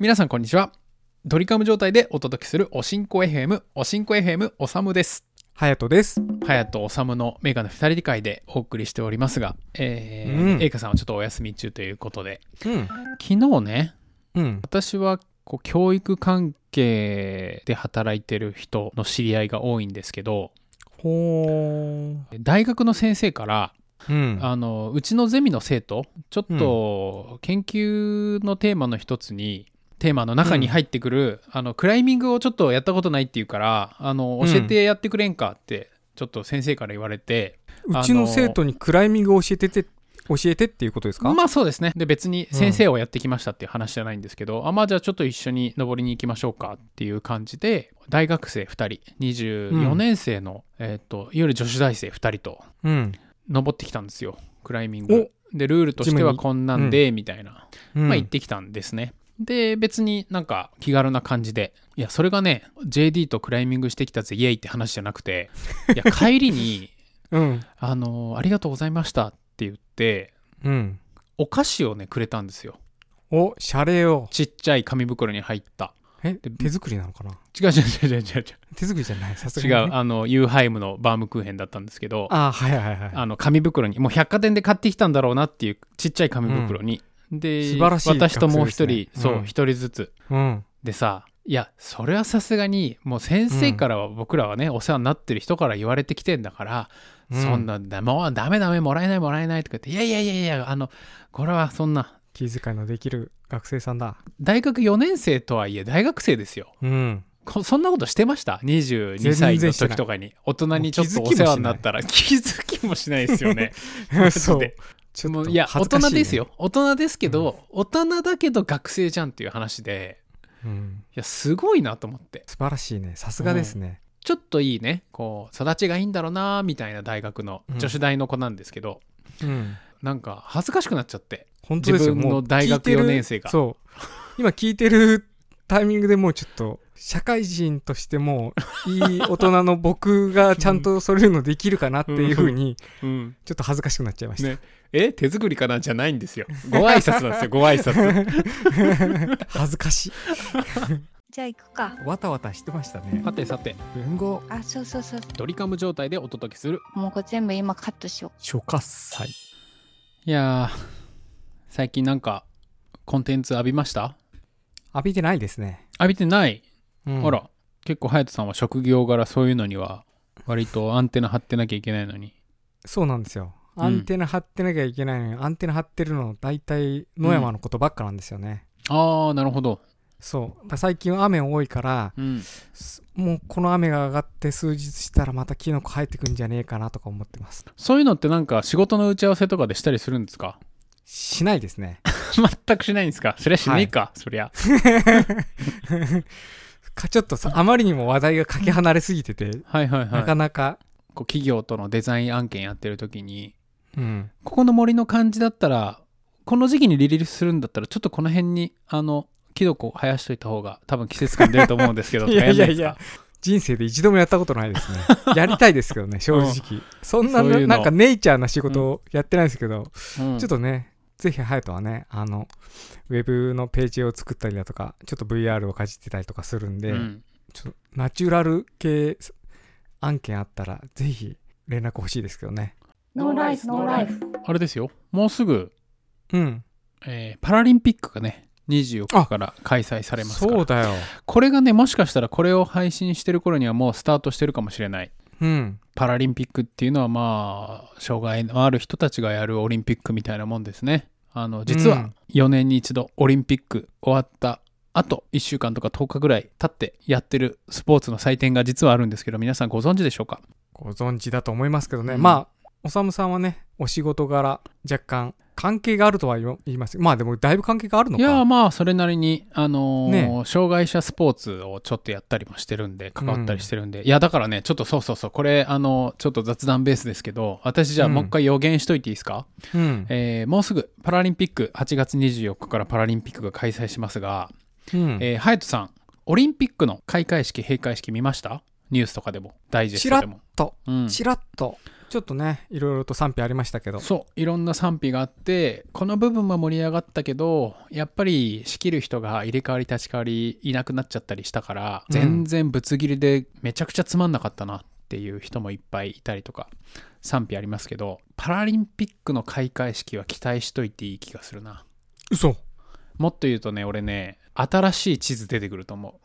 皆さんこんにちはドリカム状態でお届けするおしんこ FM おしんこ FM おさむですはやとです。はやとおさむのメガネ二人会でお送りしておりますがえーうんエイカさんはちょっとお休み中ということでうん。昨日ねうん。私はこう教育関係で働いてる人の知り合いが多いんですけど。大学の先生からうん。あのうちのゼミの生徒ちょっと研究のテーマの一つに、テーマの中に入ってくる、あのクライミングをちょっとやったことないっていうからあの教えてやってくれんかってちょっと先生から言われて、うちの生徒にクライミングを教えてて、教えてっていうことですか？まあそうですね。で別に先生をやってきましたっていう話じゃないんですけど、あまあじゃあちょっと一緒に登りに行きましょうかっていう感じで大学生2人24年生の、えっ、といわゆる女子大生2人とうん。登ってきたんですよクライミング。でルールとしてはこんなんで、みたいな。うん。まあ行ってきたんですね。で、別になんか気軽な感じで、いや、それがね、JD とクライミングしてきたぜ、イエイって話じゃなくて、いや、帰りに、うん。あの、ありがとうございましたって言って、うん。お菓子をね、くれたんですよ。お、謝礼を。ちっちゃい紙袋に入った。え、手作りなのかな？違う違う違う違う違う手作りじゃない？さす違う。違う。がにね。あの、ユーハイムのバームクーヘンだったんですけど、あ、はいはいはい。あの、紙袋に、もう百貨店で買ってきたんだろうなっていうちっちゃい紙袋に、で、素晴らしい私ともう一人、そうう、ん。一人ずつ、うん。でさいやそれはさすがにもう先生からは僕らはね、お世話になってる人から言われてきてんだから、うん。そんなだもうダメダメもらえないもらえないとか言っていやいやいやいやあのこれはそんな。気遣いのできる学生さんだ。大学4年生とはいえ大学生ですよ。うん。こそんなことしてました？22全歳の時とかに。大人にちょっとお世話になったら。気づきもしない。ですよね。そう。で。ちょっといや大人です。よ大人ですけど、大人だけど学生じゃんっていう話でうん。いやすごいなと思って素晴らしいね。さすがですね。ちょっといいねこう育ちがいいんだろうなみたいな大学のうん女子大の子なんですけど、うん。なんか恥ずかしくなっちゃって本当ですよ。自分のもう大学聞いてる4年生がそう。今聞いてるタイミングでもうちょっと、社会人としても、いい大人の僕がちゃんとそういうのできるかなっていうふうに、うんちょっと恥ずかしくなっちゃいました。ねえ手作りかな？じゃないんですよご挨拶なんですよ ご挨拶恥ずかしい。じゃあ行くか。わたわたしてましたね。さてさて文豪あ、そうそうそう。ドリカム状態でお届けするもうこれ全部今カットしよ初喝祭。いやー最近なんかコンテンツ浴びました？浴びてないですね。浴びてない、うんあら結構隼人さんは職業柄そういうのには割とアンテナ張ってなきゃいけないのにそうなんですよ。うんアンテナ張ってなきゃいけないのに、アンテナ張ってるの大体野山のことばっかなんですよね。ああなるほどそう。最近は雨多いから、うんすもうこの雨が上がって数日したらまたキノコ生えてくんじゃねえかなとか思ってます。そういうのってなんか仕事の打ち合わせとかでしたりするんですか？しないですね。全くしないんですか？そりゃしねえか、そりゃ。かちょっとさあまりにも話題がかけ離れすぎてて、はいはいはい。なかなか、こう企業とのデザイン案件やってる時に、うん、ここの森の感じだったら、この時期にリリースするんだったら、ちょっとこの辺に、あの、キノコ生やしといた方が多分季節感出ると思うんですけど、いやいやいや人生で一度もやったことないですね。やりたいですけどね、正直。そんなそういうの。なんかネイチャーな仕事をやってないですけど、うん。ちょっとね、ぜひ、ハヤトはね、あの、ウェブのページを作ったりだとか、ちょっと VR をかじってたりとかするんで、うんちょっとナチュラル系案件あったら、ぜひ連絡欲しいですけどね。う。ノーライフ、ノーライフ。あれですよ、もうすぐ、うん。えーパラリンピックがね、24日から開催されますからそうだよ。これがねもしかしたらこれを配信してる頃にはもうスタートしてるかもしれないうん。パラリンピックっていうのはまあ障害のある人たちがやるオリンピックみたいなもんですねあの実はうん4年に一度オリンピック終わったあと1週間とか10日ぐらい経ってやってるスポーツの祭典が実はあるんですけど皆さんご存知でしょうか？ご存知だと思いますけどね。うんまあ、おさむさんはね、お仕事柄、若干、関係があるとは言います。まあでも、だいぶ関係があるのか。いやまあそれなりにあのーね障害者スポーツをちょっとやったりもしてるんで関わったりしてるんで、いやだからねちょっとそうそうそうこれあのちょっと雑談ベースですけど私じゃあうんもう一回予言しといていいですか、うん。えーもうすぐパラリンピック8月24日からパラリンピックが開催しますが、うん。えー、ハヤトさんオリンピックの開会式閉会式見ました？ニュースとかでもダイジェストでも、と、うん、ちらっと、ちょっとねいろいろと賛否ありましたけど。そういろんな賛否があってこの部分は盛り上がったけどやっぱり仕切る人が入れ替わり立ち替わりいなくなっちゃったりしたから、うん。全然ぶつ切りでめちゃくちゃつまんなかったなっていう人もいっぱいいたりとか賛否ありますけどパラリンピックの開会式は期待しといていい気がするな。嘘。もっと言うとね俺ね新しい地図出てくると思う。え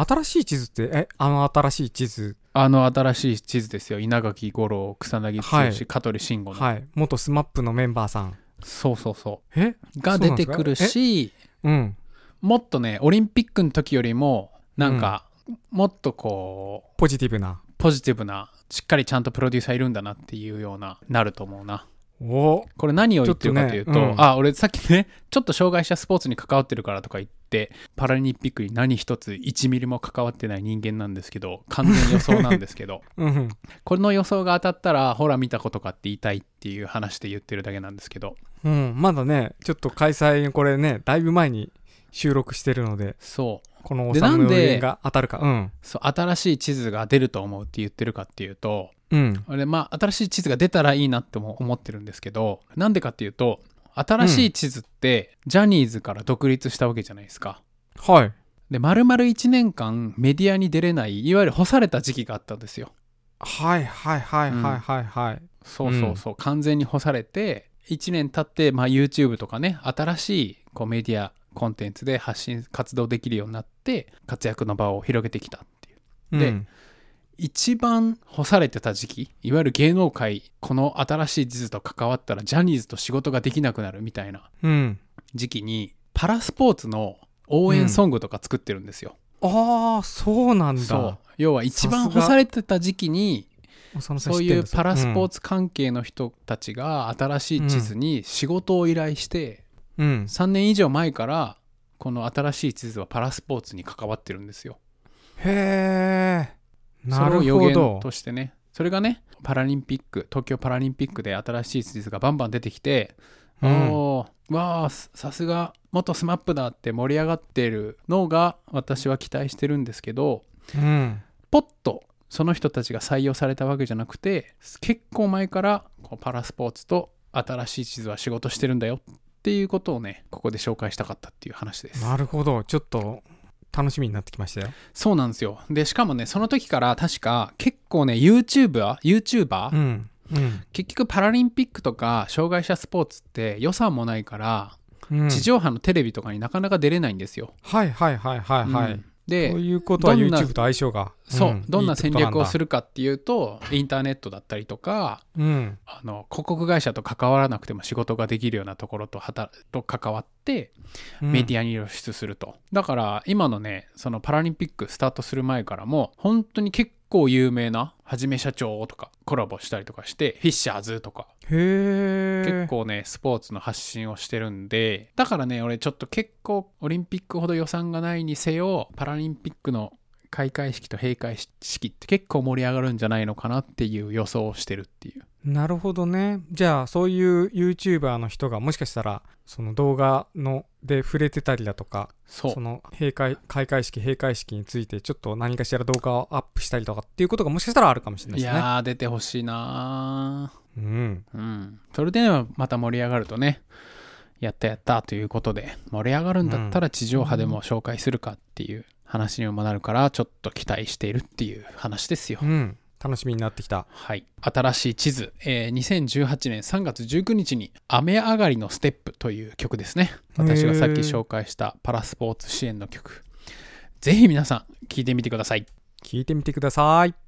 新しい地図ってえあの新しい地図？あの新しい地図ですよ。稲垣吾郎草薙剛、はい。香取慎吾の、はい。元スマップのメンバーさん。そうそうそえ？うが出てくるしうん。もっとねオリンピックの時よりもなんか、もっとこうポジティブな。ポジティブなしっかりちゃんとプロデューサーいるんだなっていうようななると思うなお。これ何を言ってるかというととねうん。あ俺さっきねちょっと障害者スポーツに関わってるからとか言ってパラリンピックに何一つ1ミリも関わってない人間なんですけど完全予想なんですけど うんこれの予想が当たったらほら見たことかって言いたいっていう話で言ってるだけなんですけど。うん。まだねちょっと開催これねだいぶ前に収録してるのでそう。このおでさむが当たるか。うん。そう新しい地図が出ると思うって言ってるかっていうとうん俺まあ新しい地図が出たらいいなっても思ってるんですけどなんでかっていうと新しい地図ってジャニーズから独立したわけじゃないですか。はいで丸々1年間メディアに出れないいわゆる干された時期があったんですよ。はいはいはいはいはいはいそうそうそう、完全に干されて1年経って、まあ、YouTube とかね新しいこうメディアコンテンツで発信活動できるようになって活躍の場を広げてきたっていう。でうん一番干されてた時期いわゆる芸能界この新しい地図と関わったらジャニーズと仕事ができなくなるみたいなうん。時期にパラスポーツの応援ソングとか作ってるんですよ。ああそうなんだ。要は一番干されてた時期にそういうパラスポーツツ関係の人たちが新しい地図に仕事を依頼してうん。3年以上前からこの新しい地図はパラスポーツに関わってるんですよ。へえなそれをる予言ほどとしてね。それがねパラリンピック東京パラリンピックで新しい地図がバンバン出てきて、うん。おーわあささすが元スマップだって盛り上がってるのが私は期待してるんですけどうん。ポッとその人たちが採用されたわけじゃなくて結構前からこうパラスポーツと新しい地図は仕事してるんだよっていうことをねここで紹介したかったっていう話です。なるほど。ちょっと楽しみになってきましたよ。そうなんですよ。でしかもねその時から確か結構ね YouTuber YouTuber、うんうん。結局パラリンピックとか障害者スポーツって予算もないからうん。地上波のテレビとかになかなか出れないんですよ。はいはいはいはいはい、うんでということは YouTube と相性が。そう、ん。どんな戦略をするるかっていうとインターネットだったりとかうん。あの広告会社と関わらなくても仕事ができるようなところと働と関わってメディアに露出すると、だから今のねそのパラリンピックスタートする前からも本当に結構有名なはじめ社長とかコラボしたりとかしてフィッシャーズとか。へえ結構ねスポーツの発信をしてるんでだからね俺ちょっと結構オリンピックほど予算がないにせよパラリンピックの開会式と閉会式って結構盛り上がるんじゃないのかなっていう予想をしてるっていうなるほどね。じゃあそういう YouTuber の人がもしかしたらその動画ので触れてたりだとかその閉会開会式閉会式についてちょっと何かしら動画をアップしたりとかっていうことがもしかしたらあるかもしれないいですね。やー出てほしいなうん。ーうん。それでねまた盛り上がるとねやったやったということで盛り上がるんだったら地上波でも紹介するかっていう話にもなるからちょっと期待しているっていう話ですよ。うん楽しみになってきた。はい、新しい地図、えー2018年3月19日に「雨上がりのステップ」という曲ですね。私がさっき紹介したパラスポーツ支援の曲。ぜひ皆さん聴いてみてください。聞いてみてください